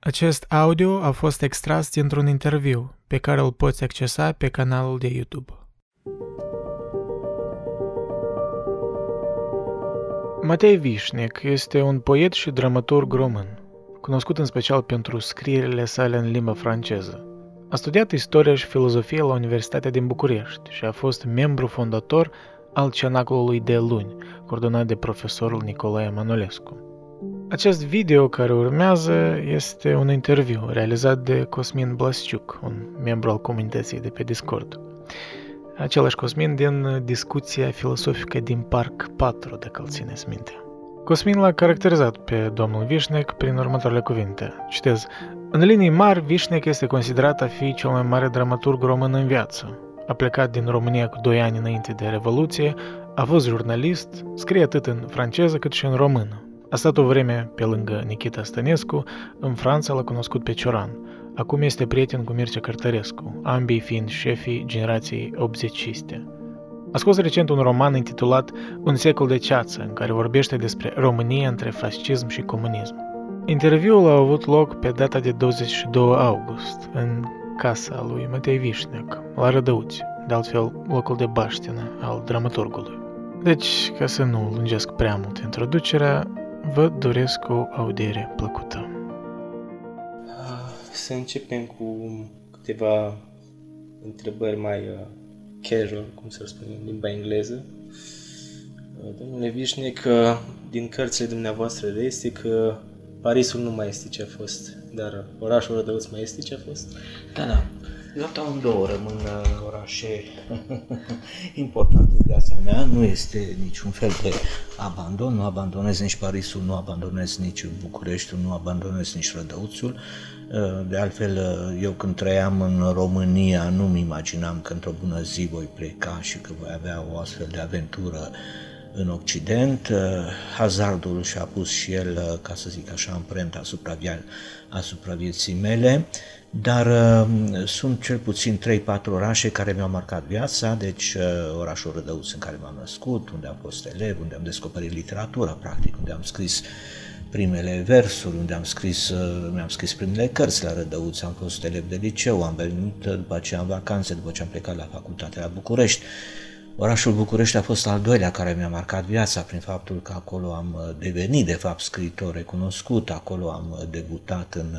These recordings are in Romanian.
Acest audio a fost extras dintr-un interviu pe care îl poți accesa pe canalul de YouTube. Matei Vișnec este un poet și dramaturg român, cunoscut în special pentru scrierile sale în limba franceză. A studiat istoria și filozofie la Universitatea din București și a fost membru fondator al Cenaclului de Luni, coordonat de profesorul Nicolae Manolescu. Acest video care urmează este un interviu realizat de Cosmin Blasciuc, un membru al comunității de pe Discord. Același Cosmin din discuția filosofică din Parc 4, dacă îl țineți minte. Cosmin l-a caracterizat pe domnul Vișnec prin următoarele cuvinte. Citez. În linii mari, Vișnec este considerat a fi cel mai mare dramaturg român în viață. A plecat din România cu doi ani înainte de Revoluție, a fost jurnalist, scrie atât în franceză cât și în română. A stat o vreme pe lângă Nikita Stănescu, în Franța l-a cunoscut pe Cioran. Acum este prieten cu Mircea Cărtărescu, ambii fiind șefii generației 80 A scos recent un roman intitulat Un secol de ceață, în care vorbește despre România între fascism și comunism. Interviul a avut loc pe data de 22 august, în casa lui Matei Vișnec, la Rădăuți, de altfel locul de baștină al dramaturgului. Deci, ca să nu lungesc prea mult introducerea, Vă doresc o audiere plăcută. Să începem cu câteva întrebări mai uh, casual, cum să spun în limba engleză. Uh, domnule Vișnec, uh, din cărțile dumneavoastră este că Parisul nu mai este ce a fost, dar orașul Rădăuț mai este ce a fost? Da, da. Deocamdată rămân uh, orașe importante în viața mea, nu este niciun fel de abandon, nu abandonez nici Parisul, nu abandonez nici Bucureștiul, nu abandonez nici Rădăuțul. Uh, de altfel, uh, eu când trăiam în România nu-mi imaginam că într-o bună zi voi pleca și că voi avea o astfel de aventură în Occident. Hazardul și-a pus și el, ca să zic așa, amprenta asupra, via- asupra vieții mele. Dar uh, sunt cel puțin 3-4 orașe care mi-au marcat viața, deci uh, orașul Rădăuț în care m-am născut, unde am fost elev, unde am descoperit literatura, practic, unde am scris primele versuri, unde am scris, uh, mi-am scris primele cărți la Rădăuț, am fost elev de liceu, am venit după aceea în vacanțe, după ce am plecat la facultatea la București. Orașul București a fost al doilea care mi-a marcat viața prin faptul că acolo am uh, devenit, de fapt, scriitor recunoscut, acolo am uh, debutat în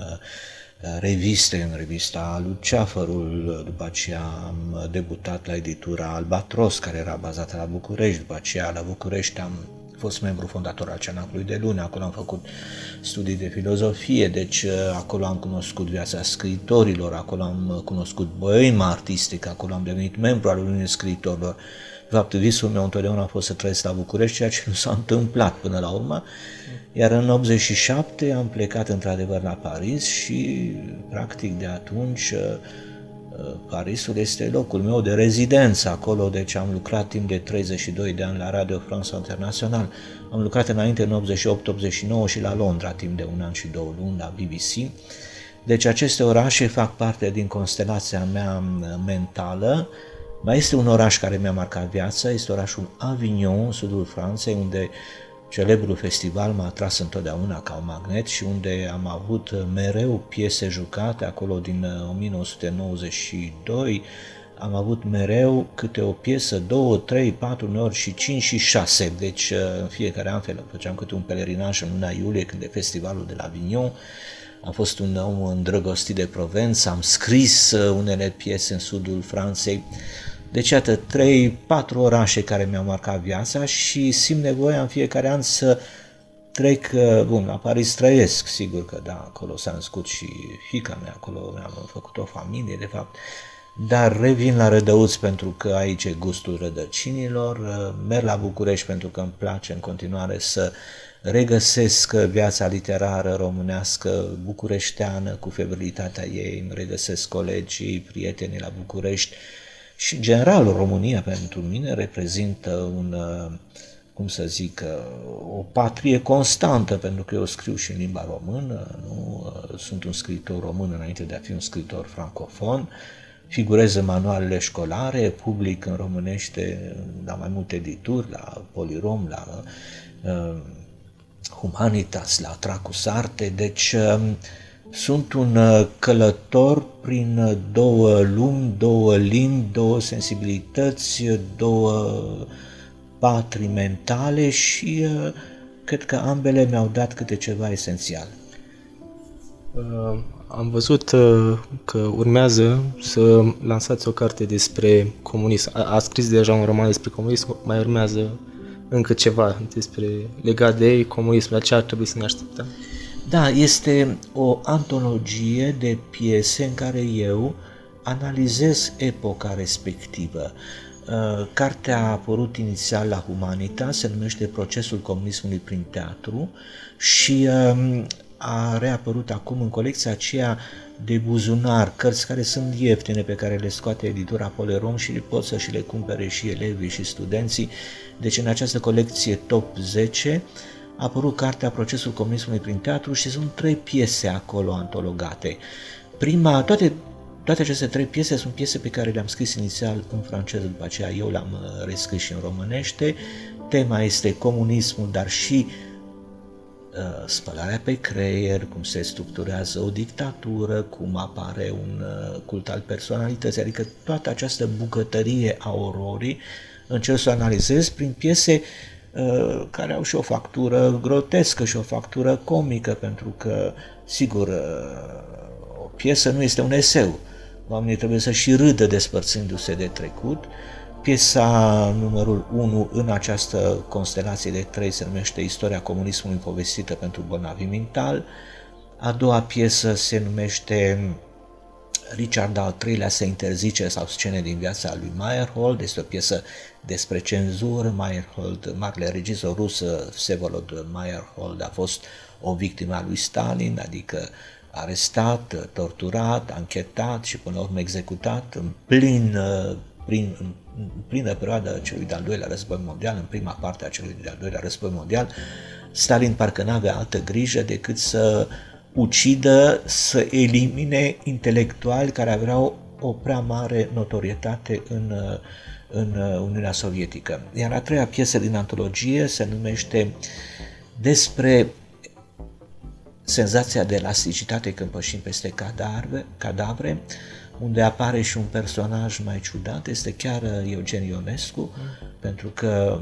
reviste, în revista Luceafărul, după aceea am debutat la editura Albatros, care era bazată la București, după aceea la București am fost membru fondator al Cenacului de Lune, acolo am făcut studii de filozofie, deci uh, acolo am cunoscut viața scriitorilor, acolo am cunoscut boema artistică, acolo am devenit membru al Uniunii Scriitorilor, de fapt, visul meu întotdeauna a fost să trăiesc la București, ceea ce nu s-a întâmplat până la urmă. Iar în 87 am plecat într-adevăr la Paris și, practic, de atunci uh, Parisul este locul meu de rezidență acolo, deci am lucrat timp de 32 de ani la Radio France International. Am lucrat înainte în 88-89 și la Londra timp de un an și două luni la BBC. Deci aceste orașe fac parte din constelația mea mentală mai este un oraș care mi-a marcat viața, este orașul Avignon, sudul Franței, unde celebrul festival m-a atras întotdeauna ca un magnet și unde am avut mereu piese jucate, acolo din 1992, uh, am avut mereu câte o piesă, două, trei, patru, ori și cinci și șase. Deci uh, în fiecare an făceam câte un pelerinaj în luna iulie când e festivalul de la Avignon. Am fost un om îndrăgostit de Provența, am scris uh, unele piese în sudul Franței. Deci, iată, trei, patru orașe care mi-au marcat viața și simt nevoia în fiecare an să trec, uh, bun, la Paris trăiesc, sigur că da, acolo s-a născut și fica mea, acolo am făcut o familie, de fapt, dar revin la Rădăuț pentru că aici e gustul rădăcinilor, uh, merg la București pentru că îmi place în continuare să regăsesc viața literară românească bucureșteană cu febrilitatea ei, îmi regăsesc colegii, prietenii la București, și, în general, România pentru mine reprezintă un, uh, cum să zic, uh, o patrie constantă, pentru că eu scriu și în limba română, nu? Uh, sunt un scriitor român înainte de a fi un scriitor francofon, figurez în manualele școlare, public în românește la mai multe edituri, la Polirom, la uh, Humanitas, la Tracus Arte, deci uh, Sunt un uh, călător prin uh, două lumi, două limbi, două sensibilități, două patri mentale și uh, cred că ambele mi-au dat câte ceva esențial. Uh, am văzut uh, că urmează să lansați o carte despre comunism. A, a scris deja un roman despre comunism, mai urmează încă ceva despre legat de comunism, la ce ar trebui să ne așteptăm? Da, este o antologie de piese în care eu analizez epoca respectivă. Uh, cartea a apărut inițial la Humanita, se numește Procesul comunismului prin teatru și um, a reapărut acum în colecția aceea de buzunar, cărți care sunt ieftine pe care le scoate editura Polerom și pot să și le cumpere și elevii și studenții. Deci în această colecție top 10 a apărut cartea Procesul comunismului prin teatru și sunt trei piese acolo antologate. Prima, toate toate aceste trei piese sunt piese pe care le-am scris inițial în franceză, după aceea eu le-am uh, rescris și în românește. Tema este comunismul, dar și uh, spălarea pe creier, cum se structurează o dictatură, cum apare un uh, cult al personalității, adică toată această bucătărie a ororii încerc să o analizez prin piese uh, care au și o factură grotescă și o factură comică, pentru că, sigur, uh, o piesă nu este un eseu, Oamenii trebuie să și râdă despărțindu-se de trecut. Piesa numărul 1 în această constelație de trei se numește Istoria comunismului povestită pentru bolnavi mental. A doua piesă se numește Richard al III-lea se interzice sau scene din viața lui Meyerhold. Este o piesă despre cenzură. Meyerhold, marele regizor rus, Vsevolod Meyerhold, a fost o victimă a lui Stalin, adică arestat, torturat, anchetat și până la urmă executat în plin, prin, în plină perioadă celui de-al doilea război mondial, în prima parte a celui de-al doilea război mondial, Stalin parcă n-avea altă grijă decât să ucidă, să elimine intelectuali care aveau o prea mare notorietate în, în Uniunea Sovietică. Iar a treia piesă din antologie se numește Despre senzația de elasticitate când pășim peste cadavre, cadavre, unde apare și un personaj mai ciudat, este chiar uh, Eugen Ionescu, mm. pentru că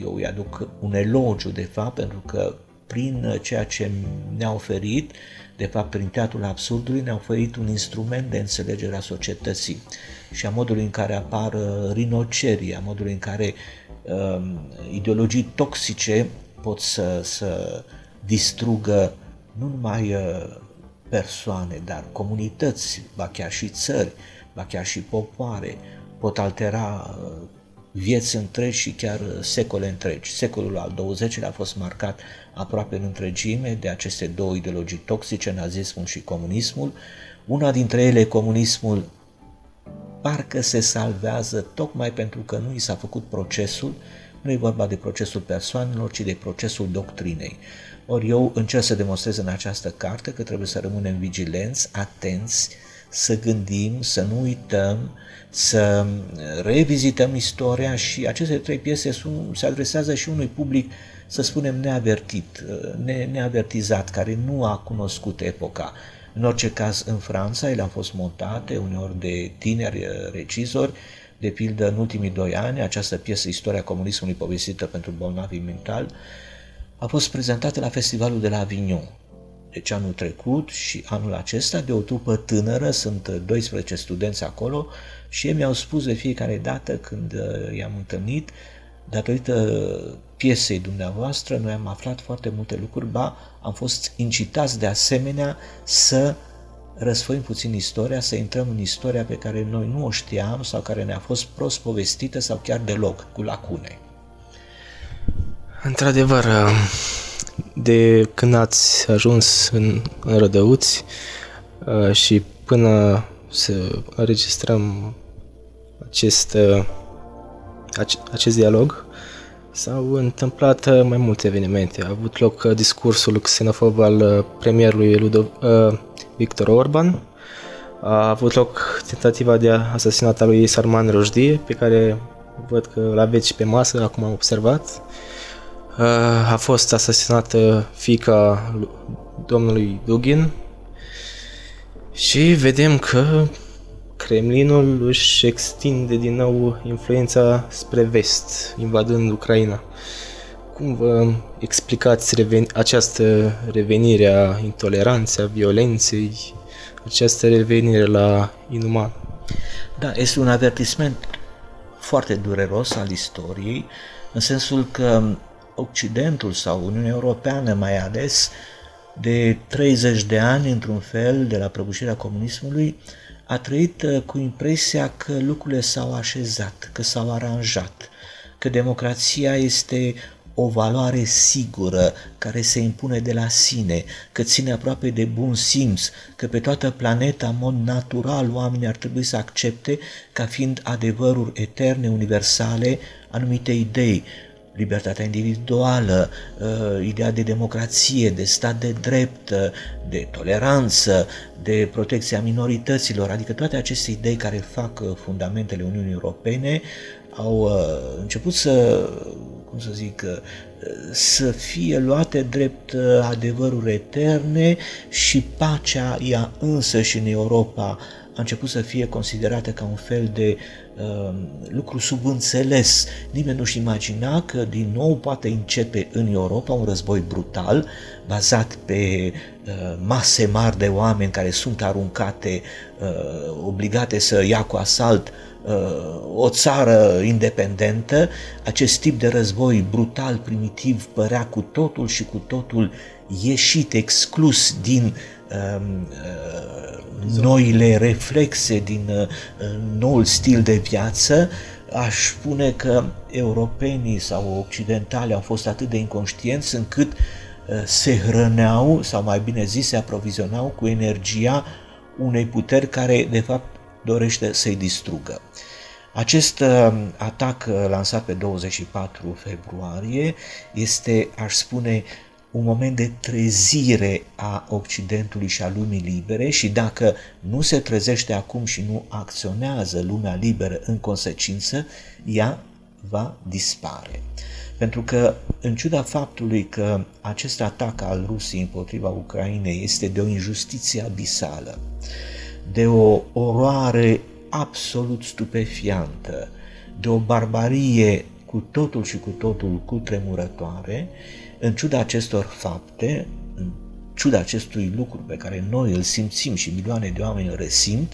eu îi aduc un elogiu, de fapt, pentru că prin uh, ceea ce ne-a oferit, de fapt prin teatrul absurdului, ne-a oferit un instrument de înțelegere a societății și a modului în care apar uh, rinocerii, a modului în care uh, ideologii toxice pot să, să distrugă nu numai uh, persoane, dar comunități, ba chiar și țări, ba chiar și popoare, pot altera uh, vieți întregi și chiar uh, secole întregi. Secolul al XX-lea a fost marcat aproape în întregime de aceste două ideologii toxice, nazismul și comunismul. Una dintre ele, comunismul, parcă se salvează tocmai pentru că nu i s-a făcut procesul, nu e vorba de procesul persoanelor, ci de procesul doctrinei. Ori eu încerc să demonstrez în această carte că trebuie să rămânem vigilenți, atenți, să gândim, să nu uităm, să revizităm istoria și aceste trei piese sunt, se adresează și unui public, să spunem, neavertit, ne, neavertizat, care nu a cunoscut epoca. În orice caz, în Franța, ele au fost montate uneori de tineri regizori, de pildă în ultimii doi ani, această piesă Istoria comunismului povestită pentru bolnavi mental, a fost prezentată la festivalul de la Avignon. Deci anul trecut și anul acesta de o trupă tânără, sunt 12 studenți acolo și ei mi-au spus de fiecare dată când uh, i-am întâlnit, datorită piesei dumneavoastră, noi am aflat foarte multe lucruri, ba am fost incitați de asemenea să răsfoim puțin istoria, să intrăm în istoria pe care noi nu o știam sau care ne-a fost prost povestită sau chiar deloc, cu lacune. Într-adevăr, de când ați ajuns în, în Rădăuți uh, și până să înregistrăm acest, uh, acest dialog, s-au întâmplat uh, mai multe evenimente. A avut loc discursul xenofob al premierului Ludo, Victor Orban, a avut loc tentativa de asasinat a lui Sarman Rojdie, pe care văd că l-aveți pe masă, acum am observat. Uh, a fost asasinată fica domnului Dugin Și vedem că Kremlinul își extinde din nou influența spre vest, invadând Ucraina. Cum vă explicați reven- această revenire a intoleranței, a violenței, această revenire la inuman? Da, este un avertisment foarte dureros al istoriei, în sensul că Occidentul sau Uniunea Europeană mai ales de 30 de ani, într-un fel, de la prăbușirea comunismului, a trăit uh, cu impresia că lucrurile s-au așezat, că s-au aranjat, că democrația este o valoare sigură care se impune de la sine, că ține aproape de bun simț, că pe toată planeta, în mod natural, oamenii ar trebui să accepte ca fiind adevăruri eterne, universale, anumite idei, libertatea individuală, uh, ideea de democrație, de stat de drept, uh, de toleranță, de protecția minorităților, adică toate aceste idei care fac uh, fundamentele Uniunii Europene au început să, cum să zic, să fie luate drept adevăruri eterne și pacea ea însă și în Europa a început să fie considerată ca un fel de uh, lucru subînțeles. Nimeni nu-și imagina că din nou poate începe în Europa un război brutal, bazat pe uh, mase mari de oameni care sunt aruncate, uh, obligate să ia cu asalt uh, o țară independentă, acest tip de război brutal, primitiv, părea cu totul și cu totul ieșit, exclus din uh, uh, noile reflexe din uh, noul stil de viață, aș spune că europenii sau occidentali au fost atât de inconștienți încât uh, se hrăneau, sau mai bine zis, se aprovizionau cu energia unei puteri care, de fapt, dorește să-i distrugă. Acest uh, atac lansat pe 24 februarie este, aș spune, un moment de trezire a Occidentului și a lumii libere și dacă nu se trezește acum și nu acționează lumea liberă în consecință, ea va dispare. Pentru că, în ciuda faptului că acest atac al Rusiei împotriva Ucrainei este de o injustiție abisală, de o oroare absolut stupefiantă, de o barbarie cu totul și cu totul cutremurătoare, în ciuda acestor fapte, în ciuda acestui lucru pe care noi îl simțim și milioane de oameni îl resimt,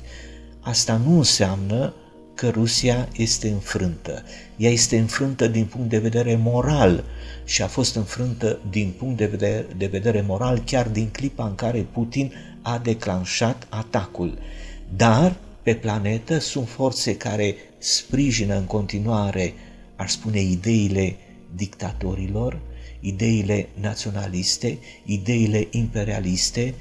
asta nu înseamnă că Rusia este înfrântă. Ea este înfrântă din punct de vedere moral și a fost înfrântă din punct de vedere, de vedere moral chiar din clipa în care Putin a declanșat atacul. Dar pe planetă sunt forțe care sprijină în continuare, aș spune, ideile dictatorilor, ideile naționaliste, ideile imperialiste,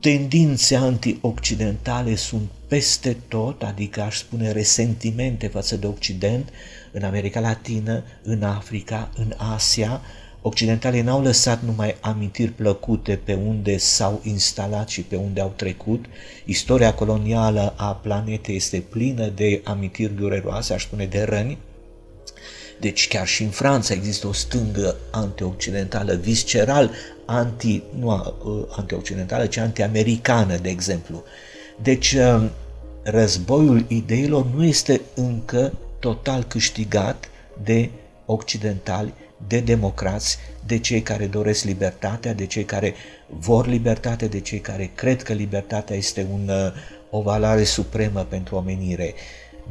tendințe anti-occidentale sunt peste tot, adică aș spune resentimente față de Occident, în America Latină, în Africa, în Asia. Occidentalii n-au lăsat numai amintiri plăcute pe unde s-au instalat și pe unde au trecut. Istoria colonială a planetei este plină de amintiri dureroase, aș spune de răni, deci chiar și în Franța există o stângă antioccidentală, visceral anti, nu uh, antioccidentală, ci antiamericană, de exemplu. Deci uh, războiul ideilor nu este încă total câștigat de occidentali, de democrați, de cei care doresc libertatea, de cei care vor libertate, de cei care cred că libertatea este un, uh, o valoare supremă pentru omenire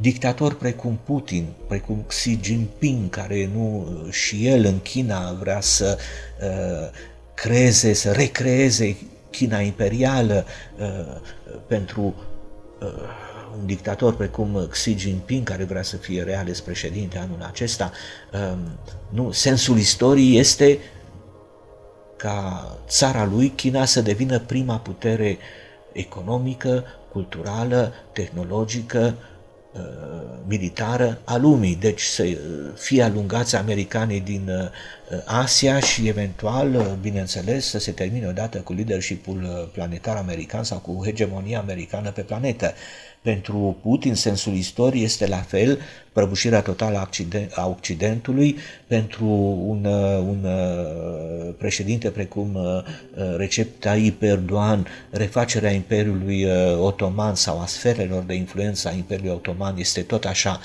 dictatori precum Putin, precum Xi Jinping, care nu și el în China vrea să uh, creeze, să recreeze China imperială uh, pentru uh, un dictator precum Xi Jinping, care vrea să fie reales președinte anul acesta, uh, nu, sensul istoriei este ca țara lui, China, să devină prima putere economică, culturală, tehnologică, Uh, militară a lumii, deci să uh, fie alungați americanii din uh, Asia și eventual, bineînțeles, să se termine odată cu leadership-ul planetar american sau cu hegemonia americană pe planetă. Pentru Putin, sensul istoriei este la fel, prăbușirea totală a Occidentului, pentru un, un președinte precum Recep Tayyip Erdogan, refacerea Imperiului Otoman sau a sferelor de influență a Imperiului Otoman este tot așa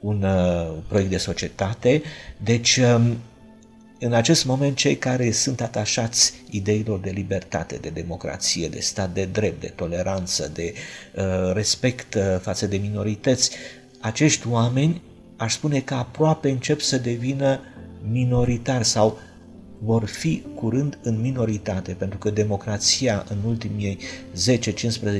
un proiect de societate. Deci, în acest moment, cei care sunt atașați ideilor de libertate, de democrație, de stat de drept, de toleranță, de uh, respect uh, față de minorități, acești oameni, aș spune că aproape încep să devină minoritari sau vor fi curând în minoritate, pentru că democrația în ultimii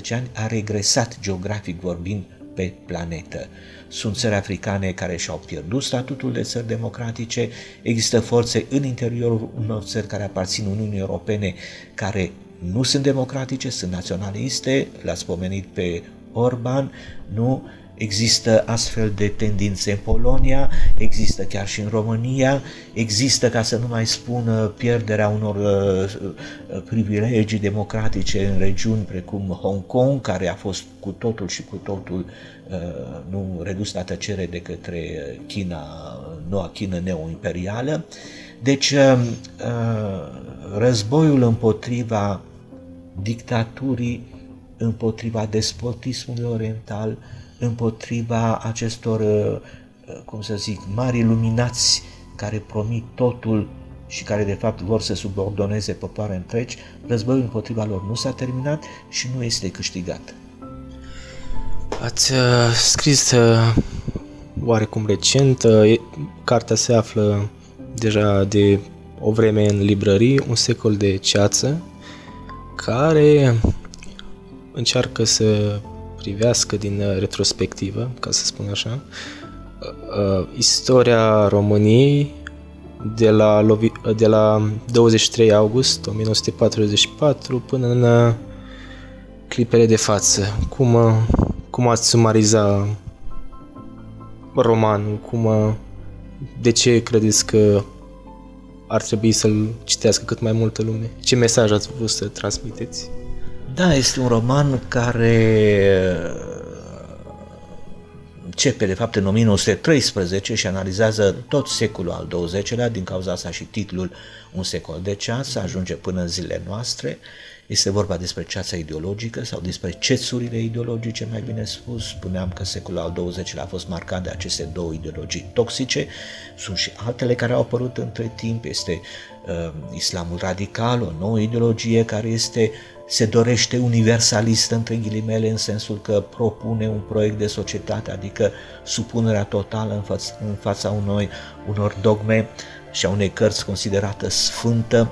10-15 ani a regresat geografic vorbind pe planetă. Sunt țări africane care și-au pierdut statutul de țări democratice, există forțe în interiorul unor țări care aparțin Uniunii Europene care nu sunt democratice, sunt naționaliste, l-ați pomenit pe Orban, nu, Există astfel de tendințe în Polonia, există chiar și în România, există, ca să nu mai spun, pierderea unor uh, uh, privilegii democratice în regiuni precum Hong Kong, care a fost cu totul și cu totul uh, nu redus la tăcere de către China, noua Chină neoimperială. Deci, războiul împotriva dictaturii, împotriva despotismului oriental, împotriva acestor, uh, uh, cum să zic, mari iluminați care promit totul și care de fapt vor să subordoneze popoare întregi, războiul împotriva lor nu s-a terminat și nu este câștigat. Ați uh, scris uh, oarecum recent, uh, cartea se află deja de o vreme în librării, un secol de ceață, care încearcă să privească din uh, retrospectivă, ca să spun așa, uh, istoria României de la, de la 23 august 1944 până în uh, clipele de față. Cum, cum ați sumariza romanul? Cum, de ce credeți că ar trebui să-l citească cât mai multă lume? Ce mesaj ați vrut să transmiteți? Da, este un roman care începe de fapt în 1913 și analizează tot secolul al XX-lea, din cauza asta și titlul Un secol de ceas, ajunge până în zilele noastre. Este vorba despre ceața ideologică sau despre cețurile ideologice, mai bine spus. Spuneam că secolul al XX-lea a fost marcat de aceste două ideologii toxice. Sunt și altele care au apărut între timp. Este uh, islamul radical, o nouă ideologie care este se dorește universalist între ghilimele în sensul că propune un proiect de societate, adică supunerea totală în, faț- în fața unor, unor dogme și a unei cărți considerată sfântă.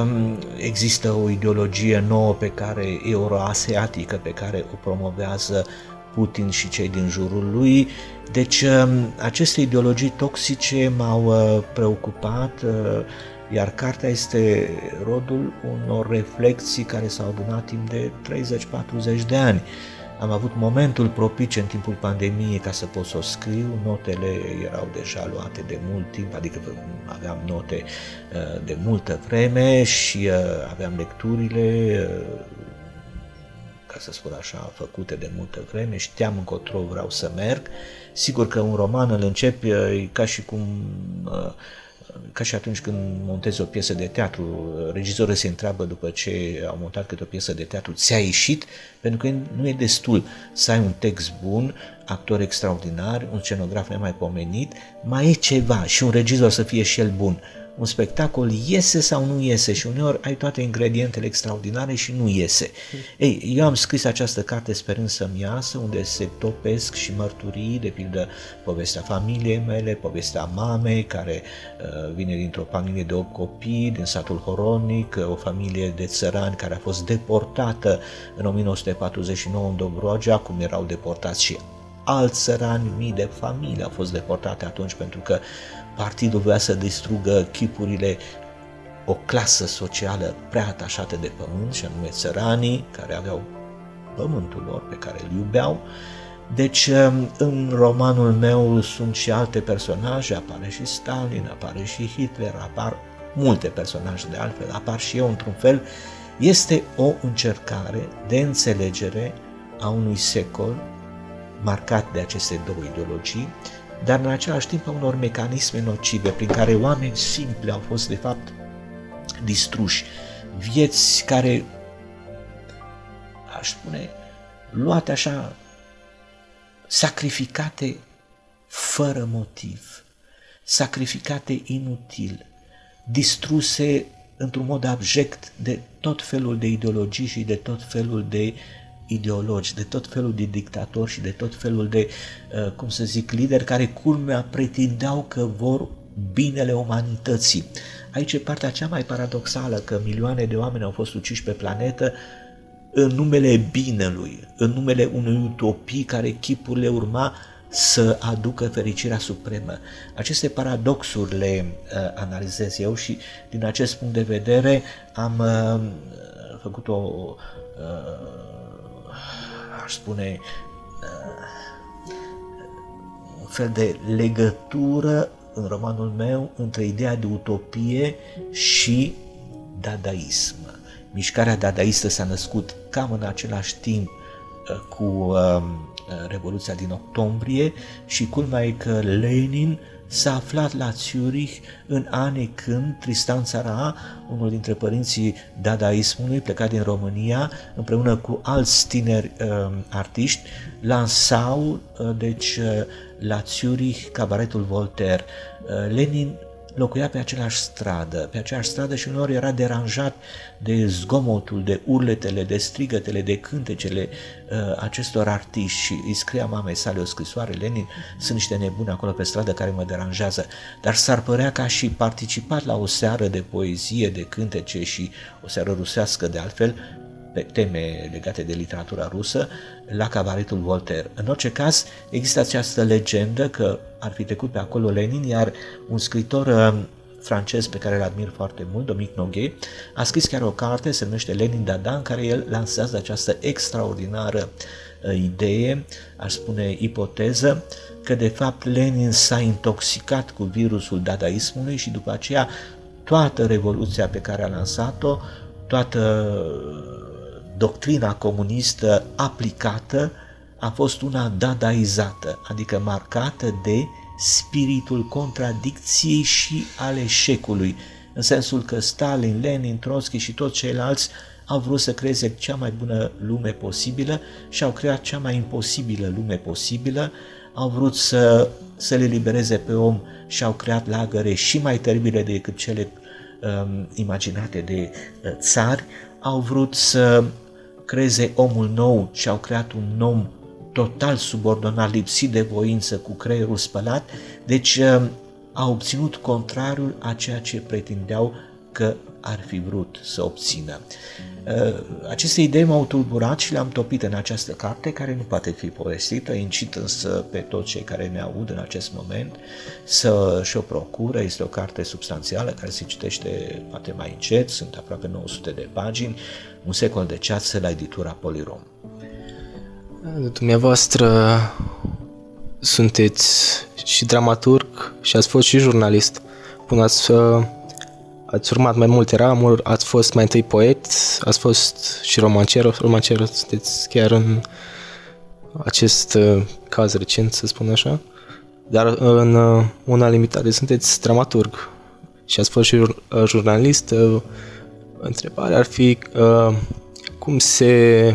Um, există o ideologie nouă pe care euroasiatică pe care o promovează Putin și cei din jurul lui. Deci um, aceste ideologii toxice m-au uh, preocupat uh, iar cartea este rodul unor reflexii care s-au adunat timp de 30-40 de ani. Am avut momentul propice în timpul pandemiei ca să pot să o scriu, notele erau deja luate de mult timp, adică aveam note uh, de multă vreme și uh, aveam lecturile, uh, ca să spun așa, făcute de multă vreme, știam încotro vreau să merg. Sigur că un roman îl începi ca și cum ca și atunci când montezi o piesă de teatru, regizorul se întreabă după ce au montat câte o piesă de teatru, ți-a ieșit? Pentru că nu e destul să ai un text bun, actor extraordinar, un scenograf nemaipomenit, mai e ceva și un regizor să fie și el bun un spectacol iese sau nu iese și uneori ai toate ingredientele extraordinare și nu iese. Ei, eu am scris această carte sperând să-mi iasă, unde se topesc și mărturii, de pildă povestea familiei mele, povestea mamei, care uh, vine dintr-o familie de 8 copii, din satul Horonic, o familie de țărani care a fost deportată în 1949 în Dobrogea, cum erau deportați și alți țărani, mii de familii au fost deportate atunci pentru că partidul vrea să distrugă chipurile o clasă socială prea atașată de pământ, și anume țăranii care aveau pământul lor pe care îl iubeau Deci, um, în romanul meu sunt și alte personaje, apare și Stalin, apare și Hitler, apar multe personaje de altfel, apar și eu într-un fel. Este o încercare de înțelegere a unui secol marcat de aceste două ideologii, dar în același timp a unor mecanisme nocive prin care oameni simpli au fost de fapt distruși, vieți care, aș spune, luate așa, sacrificate fără motiv, sacrificate inutil, distruse într-un mod abject de tot felul de ideologii și de tot felul de ideologi, de tot felul de dictatori și de tot felul de, uh, cum să zic, lideri care culmea pretindeau că vor binele umanității. Aici e partea cea mai paradoxală, că milioane de oameni au fost uciși pe planetă în numele binelui, în numele unei utopii care chipul le urma să aducă fericirea supremă. Aceste paradoxuri le uh, analizez eu și din acest punct de vedere am uh, făcut o, uh, aș spune, uh, un fel de legătură în romanul meu între ideea de utopie și dadaism. Mișcarea dadaistă s-a născut cam în același timp uh, cu uh, Revoluția din octombrie și culmea e că Lenin s-a aflat la Zurich în anii când Tristan Țara, unul dintre părinții dadaismului, plecat din România, împreună cu alți tineri uh, artiști, lansau, uh, deci, uh, la Zurich, cabaretul Voltaire. Uh, Lenin locuia pe același stradă, pe aceeași stradă și uneori era deranjat de zgomotul, de urletele, de strigătele, de cântecele uh, acestor artiști. Și îi scria mamei sale o scrisoare, Lenin, sunt niște nebuni acolo pe stradă care mă deranjează, dar s-ar părea ca și participat la o seară de poezie, de cântece și o seară rusească de altfel, pe teme legate de literatura rusă la cabaretul Voltaire. În orice caz, există această legendă că ar fi trecut pe acolo Lenin, iar un scritor uh, francez pe care îl admir foarte mult, Dominic Noghe, a scris chiar o carte, se numește Lenin Dada, în care el lansează această extraordinară uh, idee, aș spune ipoteză, că de fapt Lenin s-a intoxicat cu virusul dadaismului și după aceea toată revoluția pe care a lansat-o, toată doctrina comunistă aplicată a fost una dadaizată, adică marcată de spiritul contradicției și al eșecului, în sensul că Stalin, Lenin, Trotsky și toți ceilalți au vrut să creeze cea mai bună lume posibilă și au creat cea mai imposibilă lume posibilă, au vrut să, să le libereze pe om și au creat lagăre și mai teribile decât cele um, imaginate de uh, țari, au vrut să creeze omul nou și au creat un om total subordonat, lipsit de voință, cu creierul spălat, deci uh, a obținut contrariul a ceea ce pretindeau că ar fi vrut să obțină. Uh, aceste idei m-au tulburat și le-am topit în această carte, care nu poate fi povestită, incit însă pe toți cei care ne aud în acest moment să și-o procură. Este o carte substanțială care se citește poate mai încet, sunt aproape 900 de pagini, un secol de ceață la editura Polirom. Dumneavoastră sunteți și dramaturg și ați fost și jurnalist. Până ați, uh, ați urmat mai multe ramuri, ați fost mai întâi poet, ați fost și romancier, romancier sunteți chiar în acest uh, caz recent, să spun așa, dar în uh, una limitată sunteți dramaturg și ați fost și jurnalist. Întrebarea ar fi cum se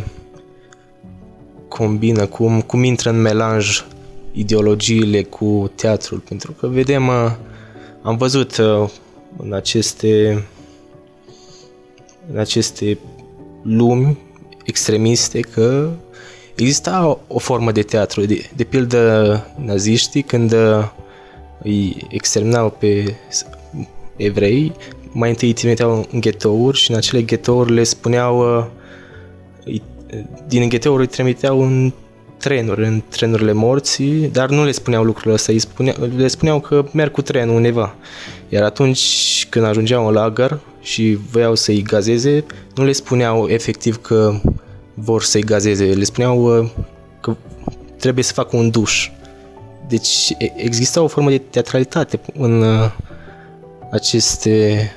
combină, cum, cum intră în melanj ideologiile cu teatrul, pentru că vedem, uh, am văzut uh, în aceste în aceste lumi extremiste că exista o formă de teatru, de, de pildă naziștii când uh, îi exterminau pe evrei, mai întâi îi trimiteau în ghetouri și în acele ghetouri le spuneau din gheteuri îi trimiteau în trenuri, în trenurile morții, dar nu le spuneau lucrurile astea, îi spuneau, le spuneau că merg cu trenul undeva. Iar atunci când ajungeau în lagăr și voiau să-i gazeze, nu le spuneau efectiv că vor să-i gazeze, le spuneau uh, că trebuie să facă un duș. Deci există o formă de teatralitate în uh, aceste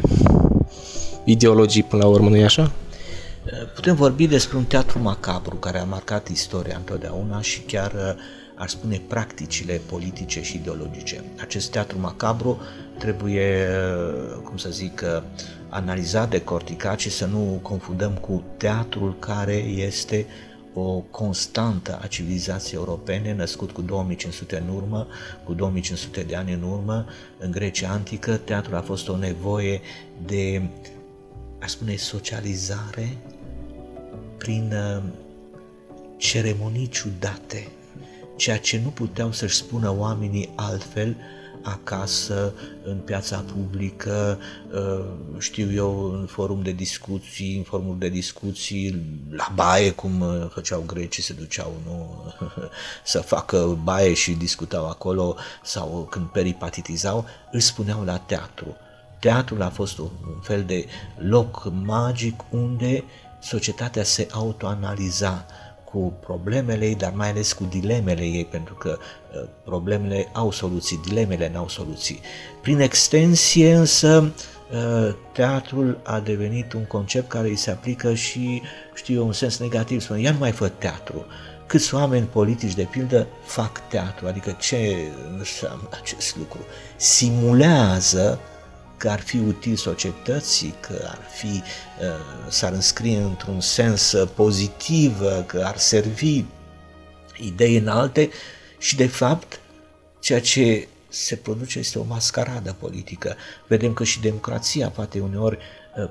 ideologii până la urmă, nu e așa? Putem vorbi despre un teatru macabru care a marcat istoria întotdeauna și chiar uh, ar spune practicile politice și ideologice. Acest teatru macabru trebuie, uh, cum să zic, uh, analizat, decorticat și să nu confundăm cu teatrul care este o constantă a civilizației europene, născut cu 2500 în urmă, cu 2500 de ani în urmă, în Grecia antică, teatrul a fost o nevoie de, aș spune, socializare prin uh, ceremonii ciudate, ceea ce nu puteau să-și spună oamenii altfel acasă, în piața publică, uh, știu eu, în forum de discuții, în forumuri de discuții, la baie, cum uh, făceau grecii, se duceau nu, să facă baie și discutau acolo, sau când peripatitizau, își spuneau la teatru. Teatrul a fost un fel de loc magic unde societatea se autoanaliza cu problemele ei, dar mai ales cu dilemele ei, pentru că uh, problemele au soluții, dilemele n-au soluții. Prin extensie însă, uh, teatrul a devenit un concept care îi se aplică și, știu eu, un sens negativ, spune, ia nu mai fă teatru. Câți oameni politici, de pildă, fac teatru, adică ce înseamnă acest lucru? Simulează că ar fi util societății, că ar fi, uh, s-ar înscrie într-un sens uh, pozitiv, uh, că ar servi idei înalte și de fapt ceea ce se produce este o mascaradă politică. Vedem că și democrația poate uneori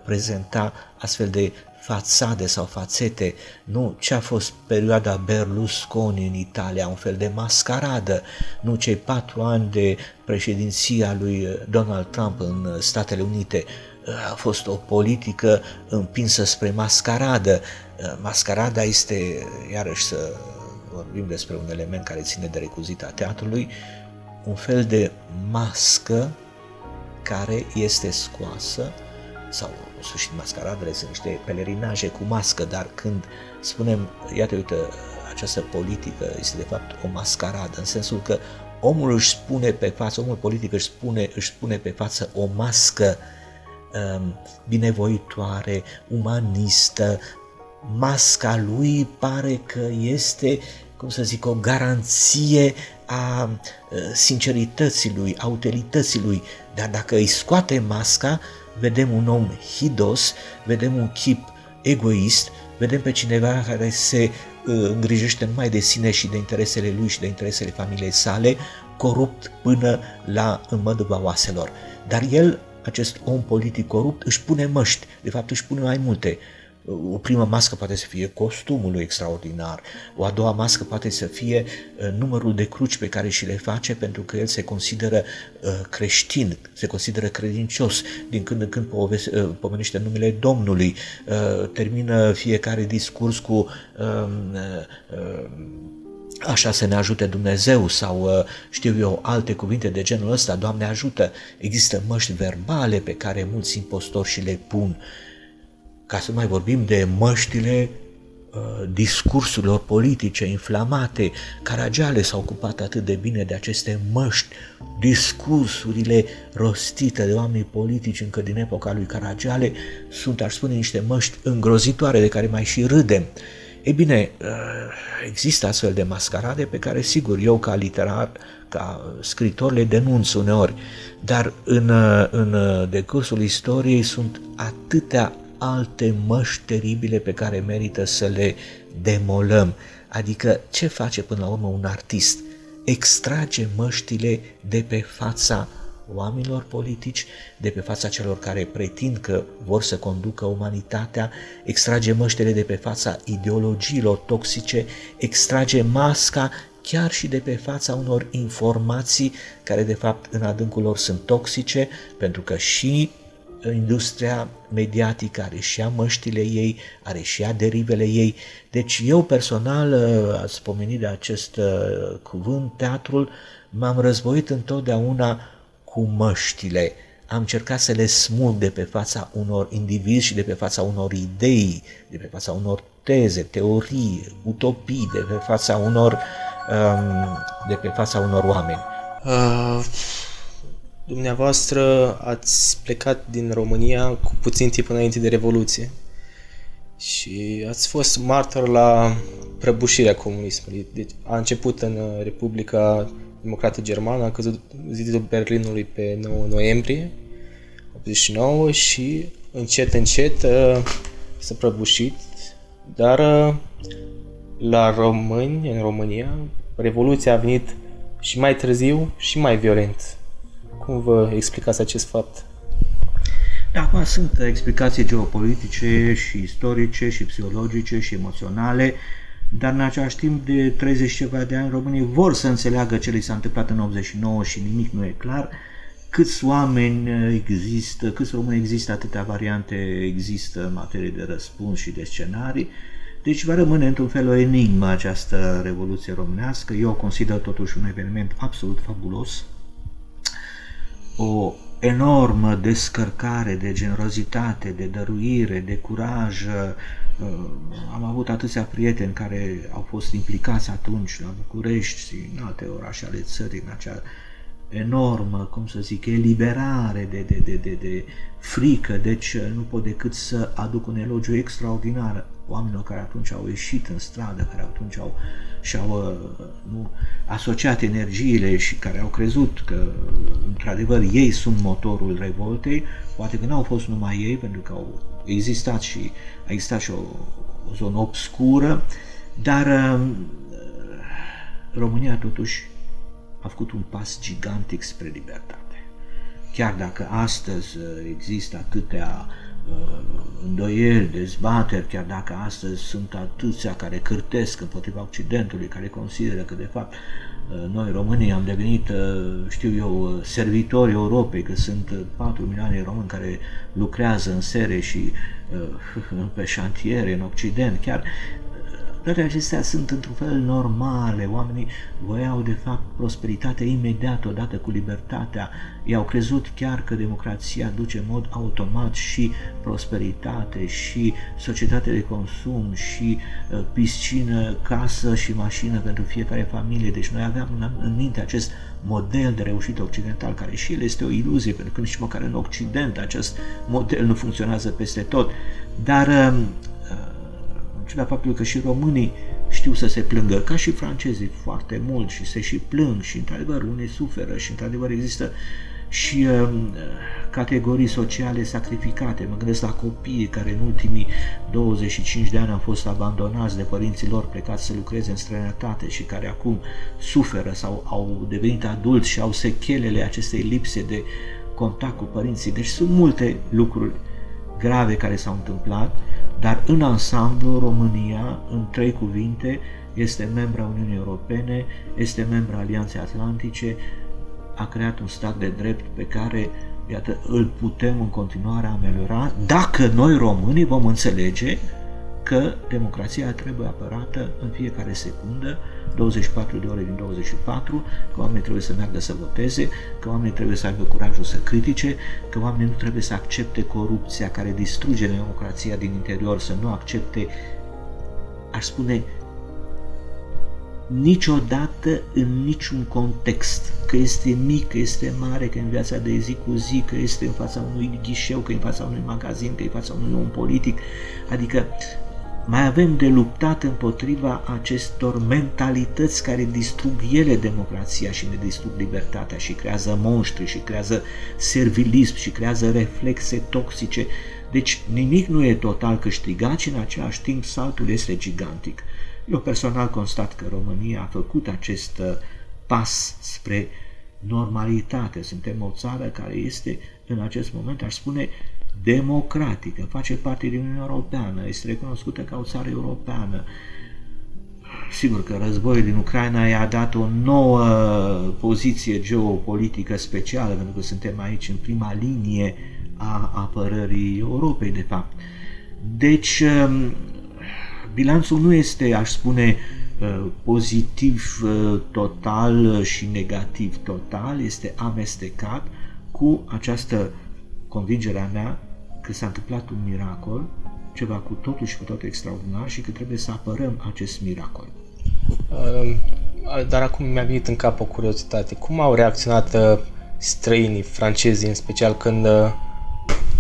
prezenta astfel de fațade sau fațete, nu ce a fost perioada Berlusconi în Italia, un fel de mascaradă, nu cei patru ani de președinția lui Donald Trump în Statele Unite, a fost o politică împinsă spre mascaradă. Mascarada este, iarăși să vorbim despre un element care ține de recuzita teatrului, un fel de mască care este scoasă sau în sfârșit mascaradele sunt niște pelerinaje cu mască, dar când spunem, iată, uite, această politică este de fapt o mascaradă, în sensul că omul își spune pe față, omul politic își spune, își spune pe față o mască um, binevoitoare, umanistă, masca lui pare că este, cum să zic, o garanție a uh, sincerității lui, a utilității lui, dar dacă îi scoate masca, vedem un om hidos, vedem un chip egoist, vedem pe cineva care se uh, îngrijește numai de sine și de interesele lui și de interesele familiei sale, corupt până la înmăduva oaselor. Dar el, acest om politic corupt, își pune măști, de fapt își pune mai multe, o primă mască poate să fie costumul lui extraordinar, o a doua mască poate să fie uh, numărul de cruci pe care și le face pentru că el se consideră uh, creștin, se consideră credincios, din când în când uh, pomenește numele Domnului, termină fiecare discurs cu um, așa să ne ajute Dumnezeu sau știu eu alte cuvinte de genul ăsta, Doamne ajută. Există măști verbale pe care mulți impostori și le pun ca să mai vorbim de măștile uh, discursurilor politice inflamate. Caragiale s-a ocupat atât de bine de aceste măști, discursurile rostite de oameni politici încă din epoca lui Caragiale sunt, aș spune, niște măști îngrozitoare de care mai și râdem. E bine, uh, există astfel de mascarade pe care, sigur, eu ca literar, ca scritor le denunț uneori, dar în, uh, în decursul istoriei sunt atâtea alte măști teribile pe care merită să le demolăm. Adică ce face până la urmă un artist? Extrage măștile de pe fața oamenilor politici, de pe fața celor care pretind că vor să conducă umanitatea, extrage măștile de pe fața ideologiilor toxice, extrage masca chiar și de pe fața unor informații care de fapt în adâncul lor sunt toxice, pentru că și industria mediatică, are și ea măștile ei, are și ea derivele ei. Deci eu personal, uh, ați pomenit de acest uh, cuvânt, teatrul, m-am războit întotdeauna cu măștile. Am încercat să le smulg de pe fața unor indivizi și de pe fața unor idei, de pe fața unor teze, teorii, utopii, de pe fața unor um, de pe fața unor oameni. Uh, dumneavoastră ați plecat din România cu puțin timp înainte de Revoluție și ați fost martor la prăbușirea comunismului. Deci a început în Republica Democrată Germană, a căzut zidul Berlinului pe 9 noiembrie 89 și încet, încet uh, s-a prăbușit, dar uh, la români, în România, Revoluția a venit și mai târziu și mai violent. Cum vă explicați acest fapt? Acum sunt explicații geopolitice și istorice și psihologice și emoționale, dar în același timp de 30 ceva de ani românii vor să înțeleagă ce li s-a întâmplat în 89 și nimic nu e clar. Câți oameni există, câți români există, atâtea variante există în materie de răspuns și de scenarii. Deci va rămâne într-un fel o enigmă această Revoluție Românească. Eu o consider totuși un eveniment absolut fabulos, o enormă descărcare de generozitate, de dăruire, de curaj. Uh, am avut atâția prieteni care au fost implicați atunci la București și în alte orașe ale țării, în acea enormă, cum să zic, eliberare de, de, de, de, de frică, deci nu pot decât să aduc un elogiu extraordinar oamenilor care atunci au ieșit în stradă, care atunci au și-au uh, nu, asociat energiile și care au crezut că, într-adevăr, ei sunt motorul revoltei, poate că n-au fost numai ei, pentru că au existat și a existat și o, o zonă obscură, dar uh, România totuși a făcut un pas gigantic spre libertate. Chiar dacă astăzi uh, există atâtea uh, îndoieli, dezbateri, chiar dacă astăzi sunt atâția care cârtesc împotriva Occidentului, care consideră că de fapt uh, noi românii am devenit, știu eu, servitori Europei, că sunt 4 milioane de români care lucrează în sere și pe șantiere în Occident, chiar toate acestea sunt într-un fel normale. Oamenii voiau, de fapt, prosperitate imediat odată cu libertatea. I-au crezut chiar că democrația duce în mod automat și prosperitate, și societate de consum, și uh, piscină, casă și mașină pentru fiecare familie. Deci noi aveam în, în minte acest model de reușită occidental, care și el este o iluzie, pentru că nici măcar în Occident acest model nu funcționează peste tot. Dar uh, ciuda faptului că și românii știu să se plângă, ca și francezii foarte mult și se și plâng și într-adevăr unii suferă și într-adevăr există și uh, categorii sociale sacrificate. Mă gândesc la copiii care în ultimii 25 de ani au fost abandonați de părinții lor plecați să lucreze în străinătate și care acum suferă sau au devenit adulți și au sechelele acestei lipse de contact cu părinții. Deci sunt multe lucruri grave care s-au întâmplat dar în ansamblu, România, în trei cuvinte, este membra Uniunii Europene, este membra Alianței Atlantice, a creat un stat de drept pe care, iată, îl putem în continuare ameliora dacă noi românii vom înțelege că democrația trebuie apărată în fiecare secundă, 24 de ore din 24, că oamenii trebuie să meargă să voteze, că oamenii trebuie să aibă curajul să critique, că oamenii nu trebuie să accepte corupția care distruge democrația din interior, să nu accepte, aș spune, niciodată în niciun context, că este mic, că este mare, că în viața de zi cu zi, că este în fața unui ghișeu, că e în fața unui magazin, că e în fața unui om politic, adică mai avem de luptat împotriva acestor mentalități care distrug ele democrația și ne distrug libertatea și creează monștri și creează servilism și creează reflexe toxice. Deci nimic nu e total câștigat și în același timp saltul este gigantic. Eu personal constat că România a făcut acest uh, pas spre normalitate. Suntem o țară care este în acest moment, aș spune, democratică, face parte din Uniunea Europeană, este recunoscută ca o țară europeană. Sigur că războiul din Ucraina i-a dat o nouă poziție geopolitică specială, pentru că suntem aici în prima linie a apărării Europei, de fapt. Deci, um, bilanțul nu este, aș spune, uh, pozitiv uh, total și negativ total, este amestecat cu această convingerea mea că s-a întâmplat un miracol, ceva cu totul și cu totul extraordinar și că trebuie să apărăm acest miracol. dar acum mi-a venit în cap o curiozitate. Cum au reacționat uh, străinii, francezii în special, când, uh,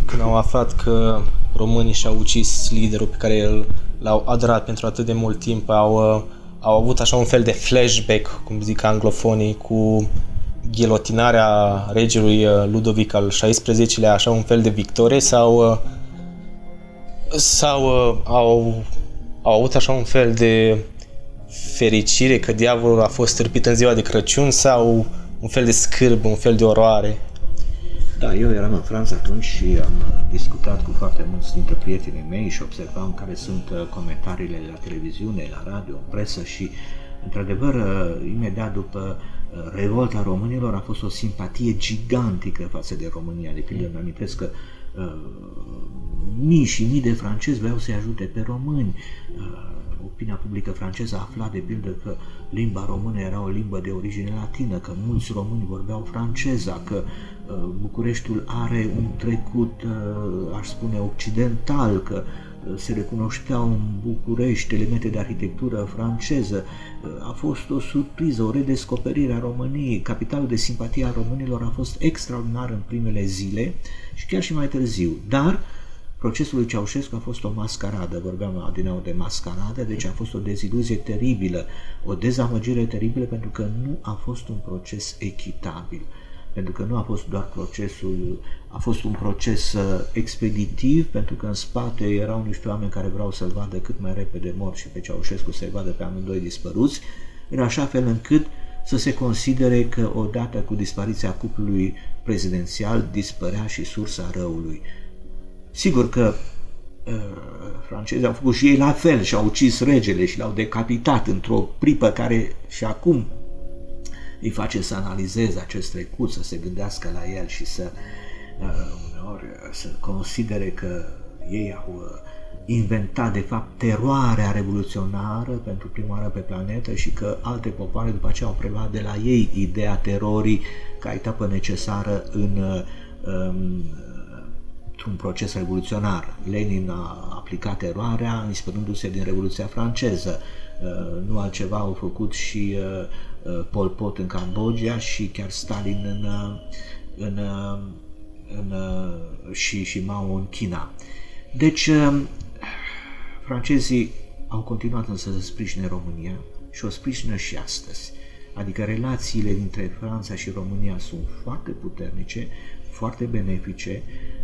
când au aflat că românii și-au ucis liderul pe care l-au adorat pentru atât de mult timp, au, uh, au avut așa un fel de flashback, cum zic anglofonii, cu ghilotinarea regelui Ludovic al XVI-lea, așa un fel de victorie sau sau au, au avut așa un fel de fericire că diavolul a fost stârpit în ziua de Crăciun sau un fel de scârbă, un fel de oroare? Da, eu eram în Franța atunci și am discutat cu foarte mulți dintre prietenii mei și observam care sunt uh, comentariile la televiziune, la radio, în presă și, într-adevăr, uh, imediat după uh, revolta românilor a fost o simpatie gigantică față de România. De pildă, îmi amintesc că uh, mii și mii de francezi vreau să-i ajute pe români. Uh, opinia publică franceză afla de pildă că limba română era o limbă de origine latină, că mulți români vorbeau franceza, că uh, Bucureștiul are un trecut, uh, aș spune, occidental, că uh, se recunoșteau în București elemente de arhitectură franceză. A fost o surpriză, o redescoperire a României. Capitalul de simpatie a românilor a fost extraordinar în primele zile și chiar și mai târziu. Dar Procesul lui Ceaușescu a fost o mascaradă, vorbeam adineau de mascaradă, deci a fost o deziluzie teribilă, o dezamăgire teribilă pentru că nu a fost un proces echitabil pentru că nu a fost doar procesul, a fost un proces uh, expeditiv, pentru că în spate erau niște oameni care vreau să-l vadă cât mai repede mort și pe Ceaușescu să-i vadă pe amândoi dispăruți, în așa fel încât să se considere că odată cu dispariția cuplului prezidențial dispărea și sursa răului. Sigur că uh, francezii au făcut și ei la fel și au ucis regele și l-au decapitat într-o pripă care și acum îi face să analizeze acest trecut, să se gândească la el și să uh, uneori să considere că ei au uh, inventat de fapt teroarea revoluționară pentru prima oară pe planetă și că alte popoare după aceea au preluat de la ei ideea terorii ca etapă necesară în um, un proces revoluționar. Lenin a aplicat eroarea inspirându-se din Revoluția franceză. Uh, nu altceva au făcut și uh, uh, Pol Pot în Cambodgia și chiar Stalin în, în, în, și, și Mao în China. Deci, francezii au continuat însă să sprijine România și o sprijină și astăzi. Adică relațiile dintre Franța și România sunt foarte puternice, foarte benefice, Uh,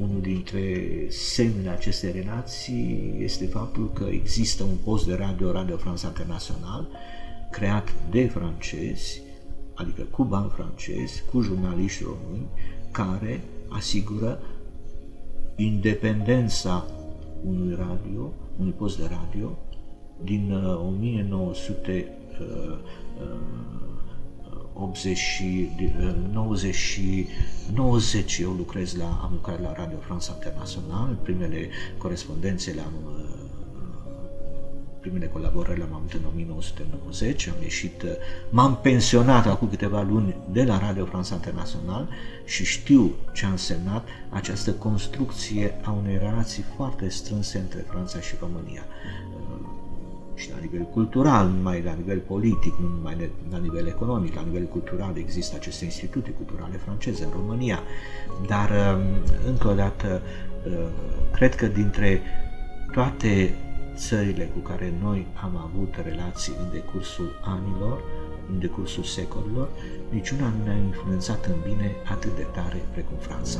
unul dintre semnele acestei relații este faptul că există un post de radio, Radio France Internațional, creat de francezi, adică cu bani francezi, cu jurnaliști români, care asigură independența unui radio, unui post de radio, din uh, 1900 uh, uh, 80 90 90 eu lucrez la, am lucrat la Radio France International, primele corespondențe le-am primele colaborări le-am avut în 1990, am ieșit, m-am pensionat acum câteva luni de la Radio France International și știu ce a însemnat această construcție a unei relații foarte strânse între Franța și România și la nivel cultural, nu numai la nivel politic, nu numai la nivel economic, la nivel cultural există aceste institute culturale franceze în România. Dar, um, încă o dată, uh, cred că dintre toate țările cu care noi am avut relații în decursul anilor, în decursul secolilor, niciuna nu ne-a influențat în bine atât de tare precum Franța.